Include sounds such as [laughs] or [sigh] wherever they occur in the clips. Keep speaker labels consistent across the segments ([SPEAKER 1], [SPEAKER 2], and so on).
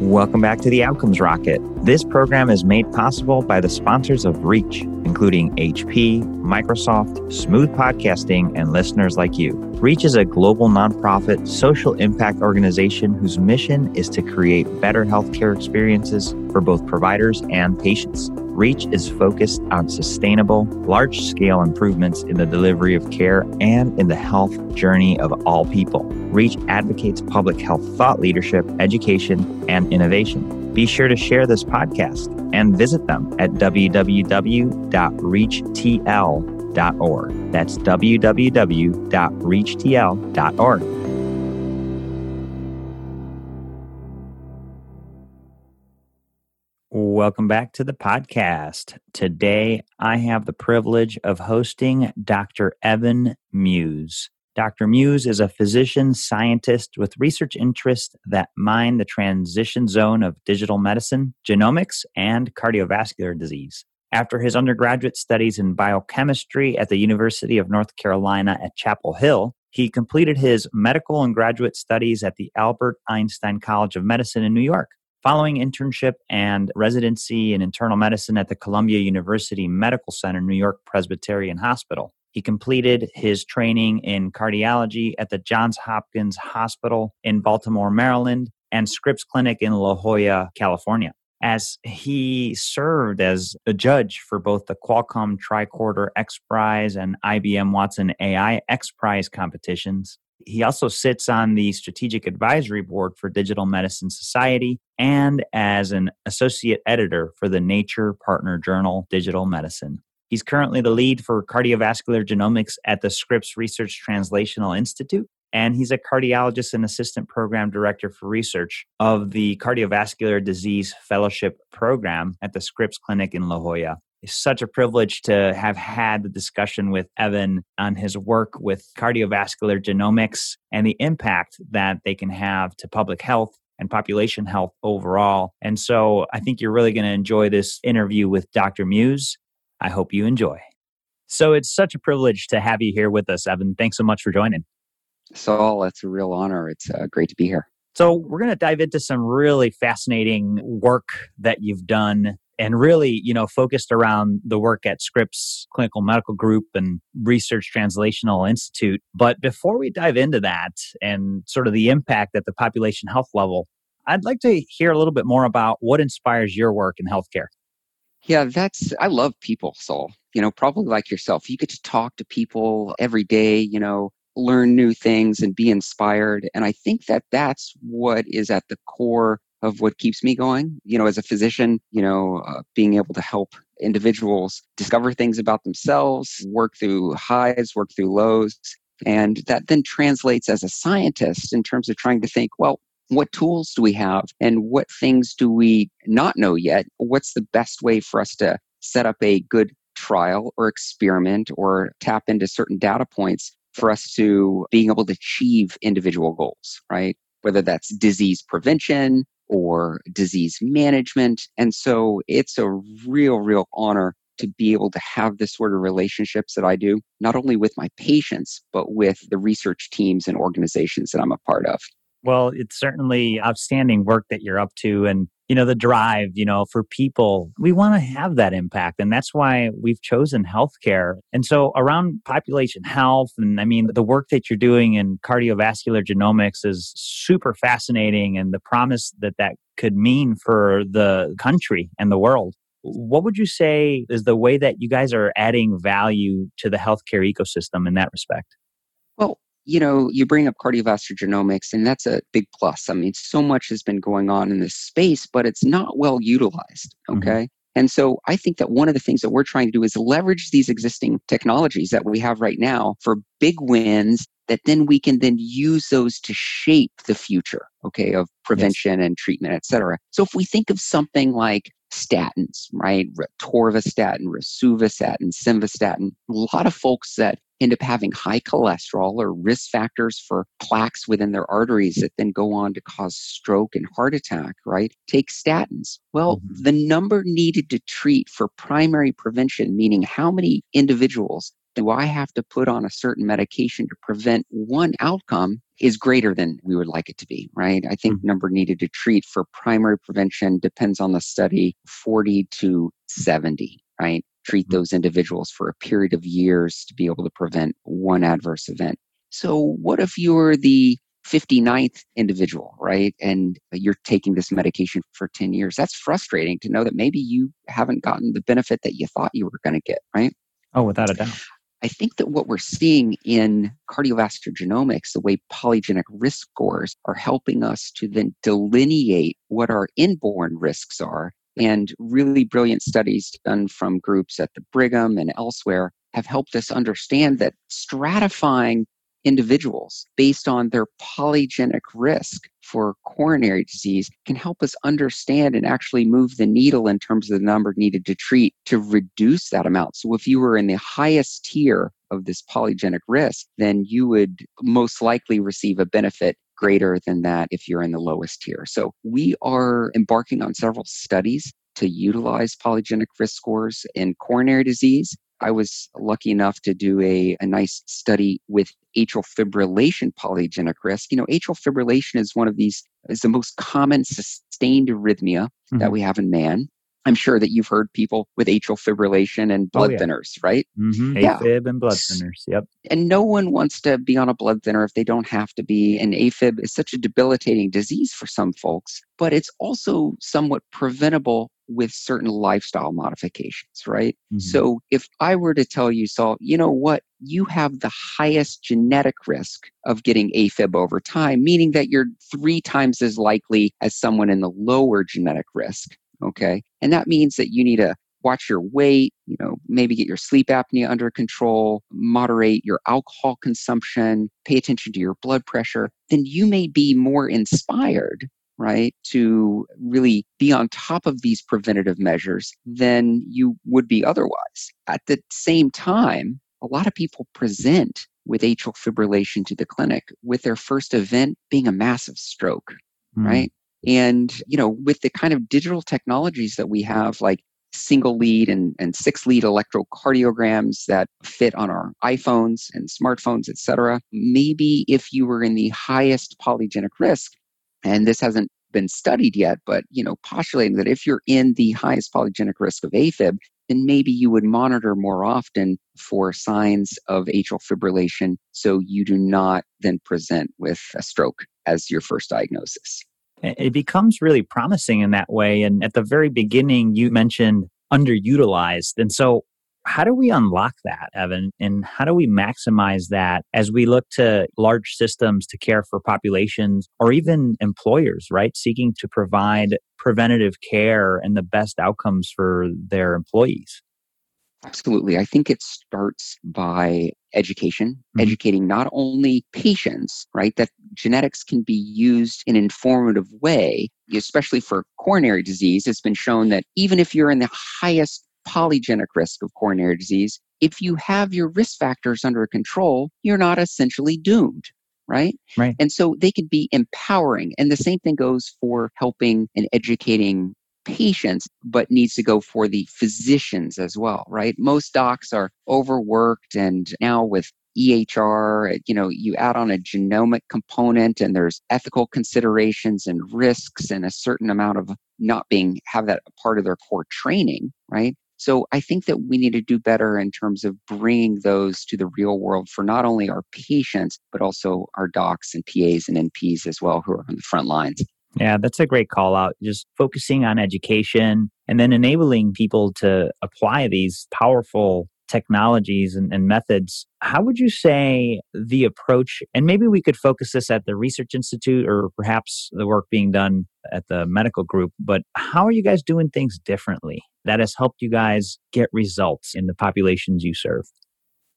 [SPEAKER 1] Welcome back to the Outcomes Rocket. This program is made possible by the sponsors of Reach, including HP, Microsoft, Smooth Podcasting, and listeners like you. Reach is a global nonprofit social impact organization whose mission is to create better healthcare experiences for both providers and patients. Reach is focused on sustainable, large scale improvements in the delivery of care and in the health journey of all people. Reach advocates public health thought leadership, education, and innovation. Be sure to share this podcast and visit them at www.reachtl.org. That's www.reachtl.org. Welcome back to the podcast. Today, I have the privilege of hosting Dr. Evan Muse. Dr. Muse is a physician scientist with research interests that mine the transition zone of digital medicine, genomics, and cardiovascular disease. After his undergraduate studies in biochemistry at the University of North Carolina at Chapel Hill, he completed his medical and graduate studies at the Albert Einstein College of Medicine in New York. Following internship and residency in internal medicine at the Columbia University Medical Center, New York Presbyterian Hospital, he completed his training in cardiology at the Johns Hopkins Hospital in Baltimore, Maryland, and Scripps Clinic in La Jolla, California. As he served as a judge for both the Qualcomm Tricorder X Prize and IBM Watson AI X Prize competitions, he also sits on the strategic advisory board for Digital Medicine Society and as an associate editor for the Nature Partner Journal Digital Medicine. He's currently the lead for cardiovascular genomics at the Scripps Research Translational Institute. And he's a cardiologist and assistant program director for research of the Cardiovascular Disease Fellowship Program at the Scripps Clinic in La Jolla. It's such a privilege to have had the discussion with Evan on his work with cardiovascular genomics and the impact that they can have to public health and population health overall. And so I think you're really going to enjoy this interview with Dr. Muse. I hope you enjoy. So it's such a privilege to have you here with us, Evan. Thanks so much for joining.
[SPEAKER 2] Saul, it's a real honor. It's uh, great to be here.
[SPEAKER 1] So, we're going to dive into some really fascinating work that you've done and really, you know, focused around the work at Scripps Clinical Medical Group and Research Translational Institute. But before we dive into that and sort of the impact at the population health level, I'd like to hear a little bit more about what inspires your work in healthcare.
[SPEAKER 2] Yeah, that's, I love people, Saul. You know, probably like yourself. You get to talk to people every day, you know, learn new things and be inspired. And I think that that's what is at the core of what keeps me going. You know, as a physician, you know, uh, being able to help individuals discover things about themselves, work through highs, work through lows. And that then translates as a scientist in terms of trying to think, well, what tools do we have and what things do we not know yet? What's the best way for us to set up a good trial or experiment or tap into certain data points for us to being able to achieve individual goals, right? Whether that's disease prevention or disease management. And so it's a real, real honor to be able to have this sort of relationships that I do, not only with my patients, but with the research teams and organizations that I'm a part of.
[SPEAKER 1] Well, it's certainly outstanding work that you're up to and you know the drive, you know, for people. We want to have that impact and that's why we've chosen healthcare. And so around population health and I mean the work that you're doing in cardiovascular genomics is super fascinating and the promise that that could mean for the country and the world. What would you say is the way that you guys are adding value to the healthcare ecosystem in that respect?
[SPEAKER 2] You know, you bring up cardiovascular genomics, and that's a big plus. I mean, so much has been going on in this space, but it's not well utilized. Mm-hmm. Okay. Mm-hmm. And so I think that one of the things that we're trying to do is leverage these existing technologies that we have right now for big wins that then we can then use those to shape the future, okay, of prevention yes. and treatment, et cetera. So if we think of something like statins, right? Atorvastatin, rosuvastatin, simvastatin. A lot of folks that end up having high cholesterol or risk factors for plaques within their arteries that then go on to cause stroke and heart attack, right? Take statins. Well, mm-hmm. the number needed to treat for primary prevention, meaning how many individuals do I have to put on a certain medication to prevent one outcome is greater than we would like it to be, right? I think mm-hmm. number needed to treat for primary prevention depends on the study 40 to 70, right? Treat mm-hmm. those individuals for a period of years to be able to prevent one adverse event. So, what if you're the 59th individual, right? And you're taking this medication for 10 years. That's frustrating to know that maybe you haven't gotten the benefit that you thought you were going to get, right?
[SPEAKER 1] Oh, without a doubt.
[SPEAKER 2] I think that what we're seeing in cardiovascular genomics, the way polygenic risk scores are helping us to then delineate what our inborn risks are. And really brilliant studies done from groups at the Brigham and elsewhere have helped us understand that stratifying individuals based on their polygenic risk for coronary disease can help us understand and actually move the needle in terms of the number needed to treat to reduce that amount. So if you were in the highest tier of this polygenic risk, then you would most likely receive a benefit greater than that if you're in the lowest tier. So we are embarking on several studies to utilize polygenic risk scores in coronary disease I was lucky enough to do a, a nice study with atrial fibrillation polygenic risk. You know, atrial fibrillation is one of these, is the most common sustained arrhythmia mm-hmm. that we have in man. I'm sure that you've heard people with atrial fibrillation and oh, blood oh, yeah. thinners, right?
[SPEAKER 1] Mm-hmm. Yeah. AFib and blood thinners. Yep.
[SPEAKER 2] And no one wants to be on a blood thinner if they don't have to be. And AFib is such a debilitating disease for some folks, but it's also somewhat preventable with certain lifestyle modifications, right? Mm-hmm. So if I were to tell you, Saul, you know what? You have the highest genetic risk of getting AFib over time, meaning that you're three times as likely as someone in the lower genetic risk. Okay. And that means that you need to watch your weight, you know, maybe get your sleep apnea under control, moderate your alcohol consumption, pay attention to your blood pressure, then you may be more inspired right, to really be on top of these preventative measures than you would be otherwise. At the same time, a lot of people present with atrial fibrillation to the clinic with their first event being a massive stroke, mm. right? And, you know, with the kind of digital technologies that we have, like single lead and, and six lead electrocardiograms that fit on our iPhones and smartphones, et cetera, maybe if you were in the highest polygenic risk, and this hasn't been studied yet, but you know, postulating that if you're in the highest polygenic risk of AFib, then maybe you would monitor more often for signs of atrial fibrillation so you do not then present with a stroke as your first diagnosis.
[SPEAKER 1] It becomes really promising in that way. And at the very beginning, you mentioned underutilized. And so how do we unlock that, Evan? And how do we maximize that as we look to large systems to care for populations or even employers, right? Seeking to provide preventative care and the best outcomes for their employees?
[SPEAKER 2] Absolutely. I think it starts by education, mm-hmm. educating not only patients, right, that genetics can be used in an informative way, especially for coronary disease. It's been shown that even if you're in the highest polygenic risk of coronary disease, if you have your risk factors under control, you're not essentially doomed. Right?
[SPEAKER 1] Right.
[SPEAKER 2] And so they can be empowering. And the same thing goes for helping and educating patients, but needs to go for the physicians as well, right? Most docs are overworked and now with EHR, you know, you add on a genomic component and there's ethical considerations and risks and a certain amount of not being have that part of their core training, right? So I think that we need to do better in terms of bringing those to the real world for not only our patients, but also our docs and PAs and NPs as well who are on the front lines.
[SPEAKER 1] Yeah, that's a great call out. Just focusing on education and then enabling people to apply these powerful technologies and, and, methods, how would you say the approach, and maybe we could focus this at the Research Institute or perhaps the work being done at the medical group, but how are you guys doing things differently that has helped you guys get results in the populations you serve?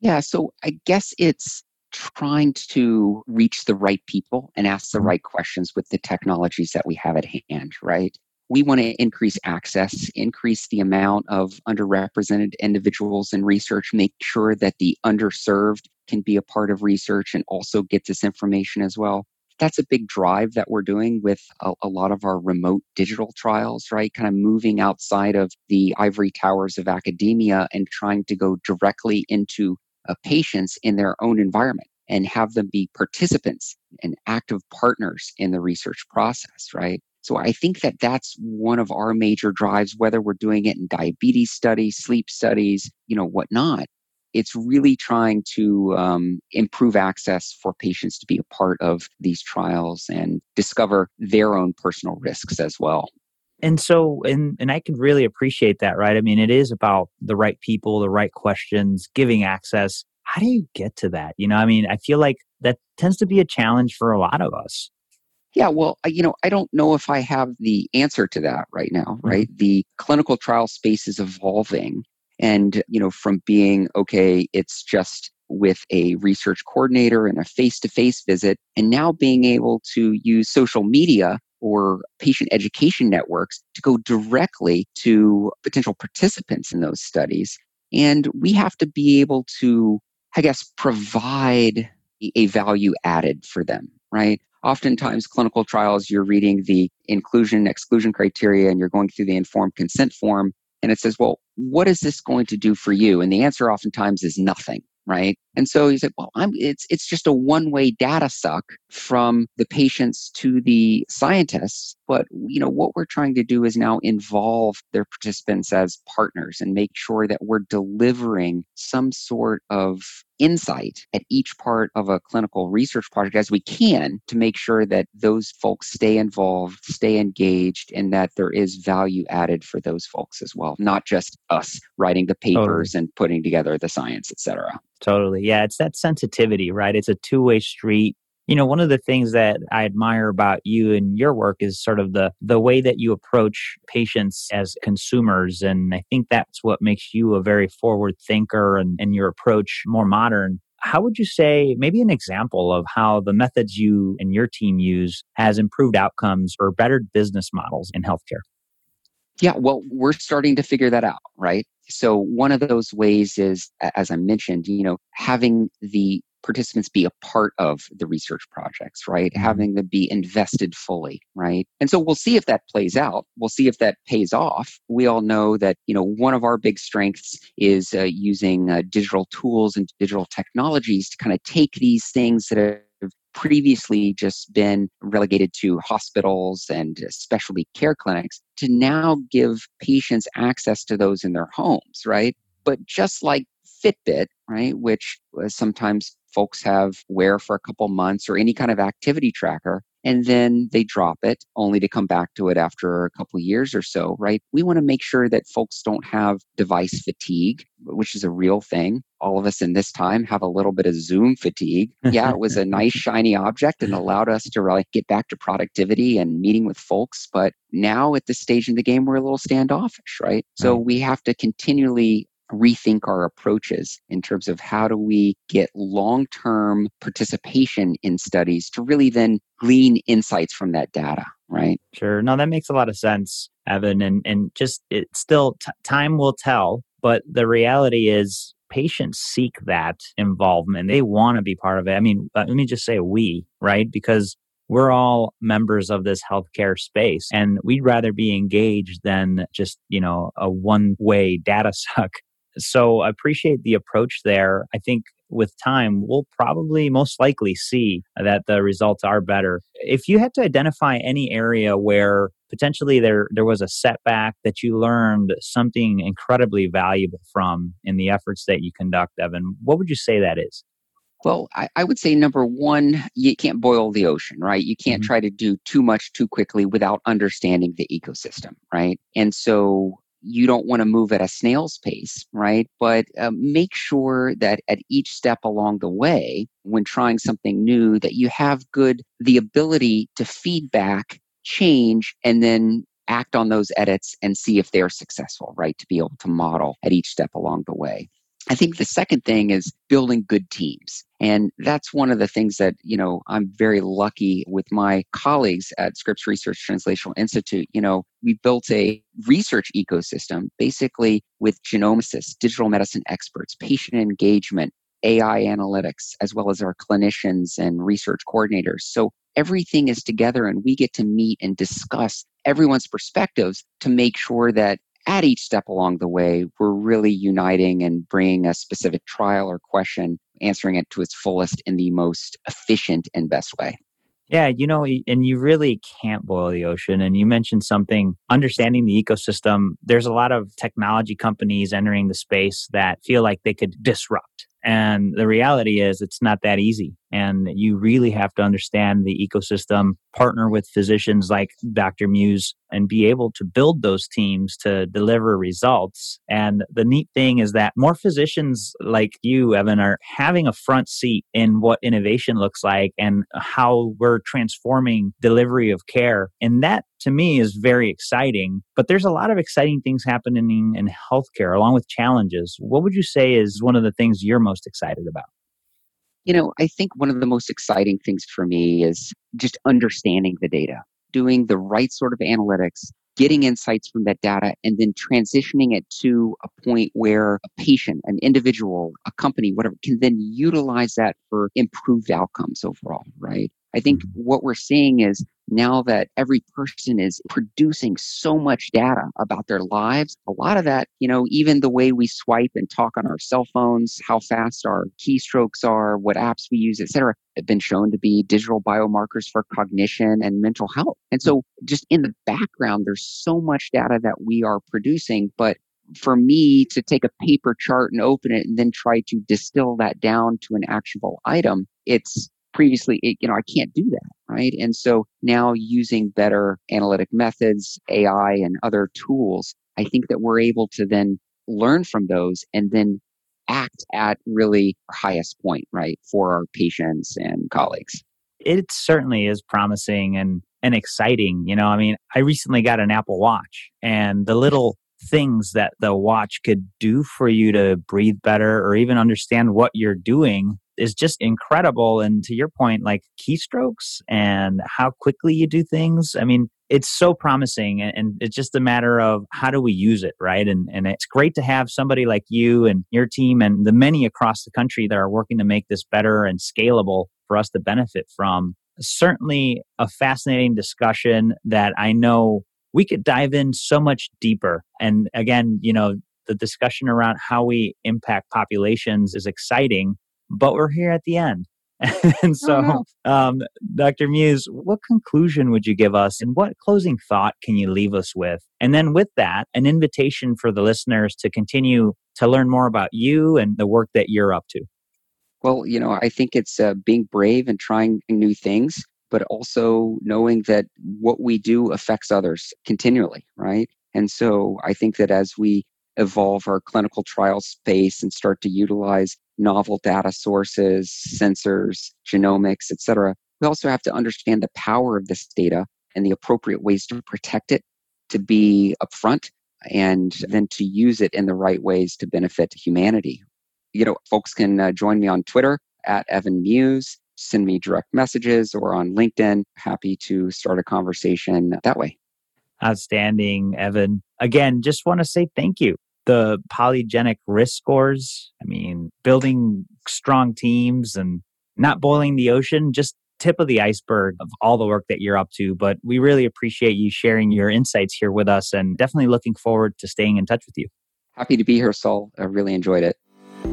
[SPEAKER 2] Yeah, so I guess it's trying to reach the right people and ask the mm-hmm. right questions with the technologies that we have at hand, right? We want to increase access, increase the amount of underrepresented individuals in research, make sure that the underserved can be a part of research and also get this information as well. That's a big drive that we're doing with a, a lot of our remote digital trials, right? Kind of moving outside of the ivory towers of academia and trying to go directly into uh, patients in their own environment and have them be participants and active partners in the research process, right? So I think that that's one of our major drives, whether we're doing it in diabetes studies, sleep studies, you know, whatnot. It's really trying to um, improve access for patients to be a part of these trials and discover their own personal risks as well.
[SPEAKER 1] And so, and and I can really appreciate that, right? I mean, it is about the right people, the right questions, giving access. How do you get to that? You know, I mean, I feel like that tends to be a challenge for a lot of us.
[SPEAKER 2] Yeah, well, you know, I don't know if I have the answer to that right now, mm-hmm. right? Mm-hmm. The clinical trial space is evolving. And, you know, from being, okay, it's just with a research coordinator and a face to face visit, and now being able to use social media or patient education networks to go directly to potential participants in those studies. And we have to be able to, I guess, provide a value added for them, right? Oftentimes, clinical trials, you're reading the inclusion exclusion criteria and you're going through the informed consent form, and it says, well, what is this going to do for you? And the answer oftentimes is nothing right? And so he said, well, I'm, it's, it's just a one way data suck from the patients to the scientists. But, you know, what we're trying to do is now involve their participants as partners and make sure that we're delivering some sort of insight at each part of a clinical research project as we can to make sure that those folks stay involved, stay engaged, and that there is value added for those folks as well, not just us writing the papers totally. and putting together the science, et cetera.
[SPEAKER 1] Totally. Yeah, it's that sensitivity, right? It's a two way street. You know one of the things that i admire about you and your work is sort of the the way that you approach patients as consumers and i think that's what makes you a very forward thinker and, and your approach more modern. How would you say maybe an example of how the methods you and your team use has improved outcomes or bettered business models in healthcare
[SPEAKER 2] yeah, well, we're starting to figure that out, right? So, one of those ways is, as I mentioned, you know, having the participants be a part of the research projects, right? Mm-hmm. Having them be invested fully, right? And so we'll see if that plays out. We'll see if that pays off. We all know that, you know, one of our big strengths is uh, using uh, digital tools and digital technologies to kind of take these things that have previously just been relegated to hospitals and specialty care clinics to now give patients access to those in their homes, right? But just like Fitbit, right, which uh, sometimes folks have wear for a couple months or any kind of activity tracker and then they drop it only to come back to it after a couple years or so right? We want to make sure that folks don't have device fatigue which is a real thing. All of us in this time have a little bit of zoom fatigue. Yeah it was a nice [laughs] shiny object and allowed us to really get back to productivity and meeting with folks but now at this stage in the game we're a little standoffish right? So we have to continually rethink our approaches in terms of how do we get long term participation in studies to really then glean insights from that data, right?
[SPEAKER 1] Sure. No, that makes a lot of sense, Evan. And, and just it still, t- time will tell. But the reality is, patients seek that involvement. They want to be part of it. I mean, let me just say we, right? Because we're all members of this healthcare space and we'd rather be engaged than just, you know, a one way data suck so I appreciate the approach there. I think with time, we'll probably most likely see that the results are better. If you had to identify any area where potentially there there was a setback that you learned something incredibly valuable from in the efforts that you conduct, Evan, what would you say that is?
[SPEAKER 2] Well, I, I, would say number one, you can't boil the ocean, right? You can't mm-hmm. try to do too much too quickly without understanding the ecosystem, right? And so you don't want to move at a snail's pace, right? But uh, make sure that at each step along the way, when trying something new, that you have good, the ability to feedback, change, and then act on those edits and see if they're successful, right? To be able to model at each step along the way. I think the second thing is building good teams. And that's one of the things that, you know, I'm very lucky with my colleagues at Scripps Research Translational Institute. You know, we built a research ecosystem basically with genomicists, digital medicine experts, patient engagement, AI analytics, as well as our clinicians and research coordinators. So everything is together and we get to meet and discuss everyone's perspectives to make sure that at each step along the way, we're really uniting and bringing a specific trial or question, answering it to its fullest in the most efficient and best way.
[SPEAKER 1] Yeah, you know, and you really can't boil the ocean. And you mentioned something, understanding the ecosystem. There's a lot of technology companies entering the space that feel like they could disrupt and the reality is, it's not that easy. And you really have to understand the ecosystem, partner with physicians like Dr. Muse, and be able to build those teams to deliver results. And the neat thing is that more physicians like you, Evan, are having a front seat in what innovation looks like and how we're transforming delivery of care. And that to me is very exciting. But there's a lot of exciting things happening in healthcare along with challenges. What would you say is one of the things you're most excited about?
[SPEAKER 2] You know, I think one of the most exciting things for me is just understanding the data, doing the right sort of analytics, getting insights from that data, and then transitioning it to a point where a patient, an individual, a company, whatever, can then utilize that for improved outcomes overall, right? I think mm-hmm. what we're seeing is now that every person is producing so much data about their lives, a lot of that, you know, even the way we swipe and talk on our cell phones, how fast our keystrokes are, what apps we use, et cetera, have been shown to be digital biomarkers for cognition and mental health. And so just in the background, there's so much data that we are producing, but for me to take a paper chart and open it and then try to distill that down to an actionable item, it's previously it, you know i can't do that right? And so now using better analytic methods ai and other tools i think that we're able to then learn from those and then act at really highest point right for our patients and colleagues.
[SPEAKER 1] It certainly is promising and and exciting you know i mean i recently got an apple watch and the little things that the watch could do for you to breathe better or even understand what you're doing is just incredible. And to your point, like keystrokes and how quickly you do things. I mean, it's so promising and it's just a matter of how do we use it right and and it's great to have somebody like you and your team and the many across the country that are working to make this better and scalable for us to benefit from certainly a fascinating discussion that i know we could dive in so much deeper and again you know the discussion around how we impact populations is exciting but we're here at the end. [laughs] and so, oh, um, Dr. Muse, what conclusion would you give us and what closing thought can you leave us with? And then, with that, an invitation for the listeners to continue to learn more about you and the work that you're up to.
[SPEAKER 2] Well, you know, I think it's uh, being brave and trying new things, but also knowing that what we do affects others continually, right? And so I think that as we evolve our clinical trial space and start to utilize novel data sources, sensors, genomics, et cetera. We also have to understand the power of this data and the appropriate ways to protect it, to be upfront, and then to use it in the right ways to benefit humanity. You know, folks can uh, join me on Twitter at Evan Muse, send me direct messages or on LinkedIn. Happy to start a conversation that way.
[SPEAKER 1] Outstanding, Evan. Again, just want to say thank you the polygenic risk scores. I mean, building strong teams and not boiling the ocean, just tip of the iceberg of all the work that you're up to. But we really appreciate you sharing your insights here with us and definitely looking forward to staying in touch with you.
[SPEAKER 2] Happy to be here, Saul. I really enjoyed it.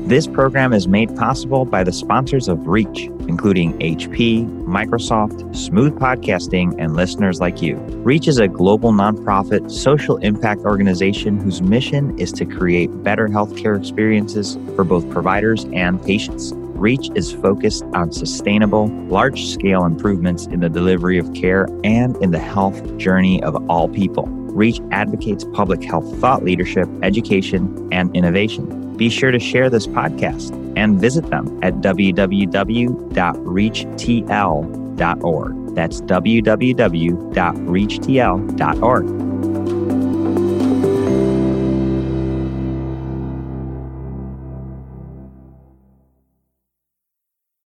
[SPEAKER 1] This program is made possible by the sponsors of Reach, including HP, Microsoft, Smooth Podcasting, and listeners like you. Reach is a global nonprofit social impact organization whose mission is to create better healthcare experiences for both providers and patients. Reach is focused on sustainable, large scale improvements in the delivery of care and in the health journey of all people. Reach advocates public health thought leadership, education, and innovation be sure to share this podcast and visit them at www.reachtl.org. That's www.reachtl.org.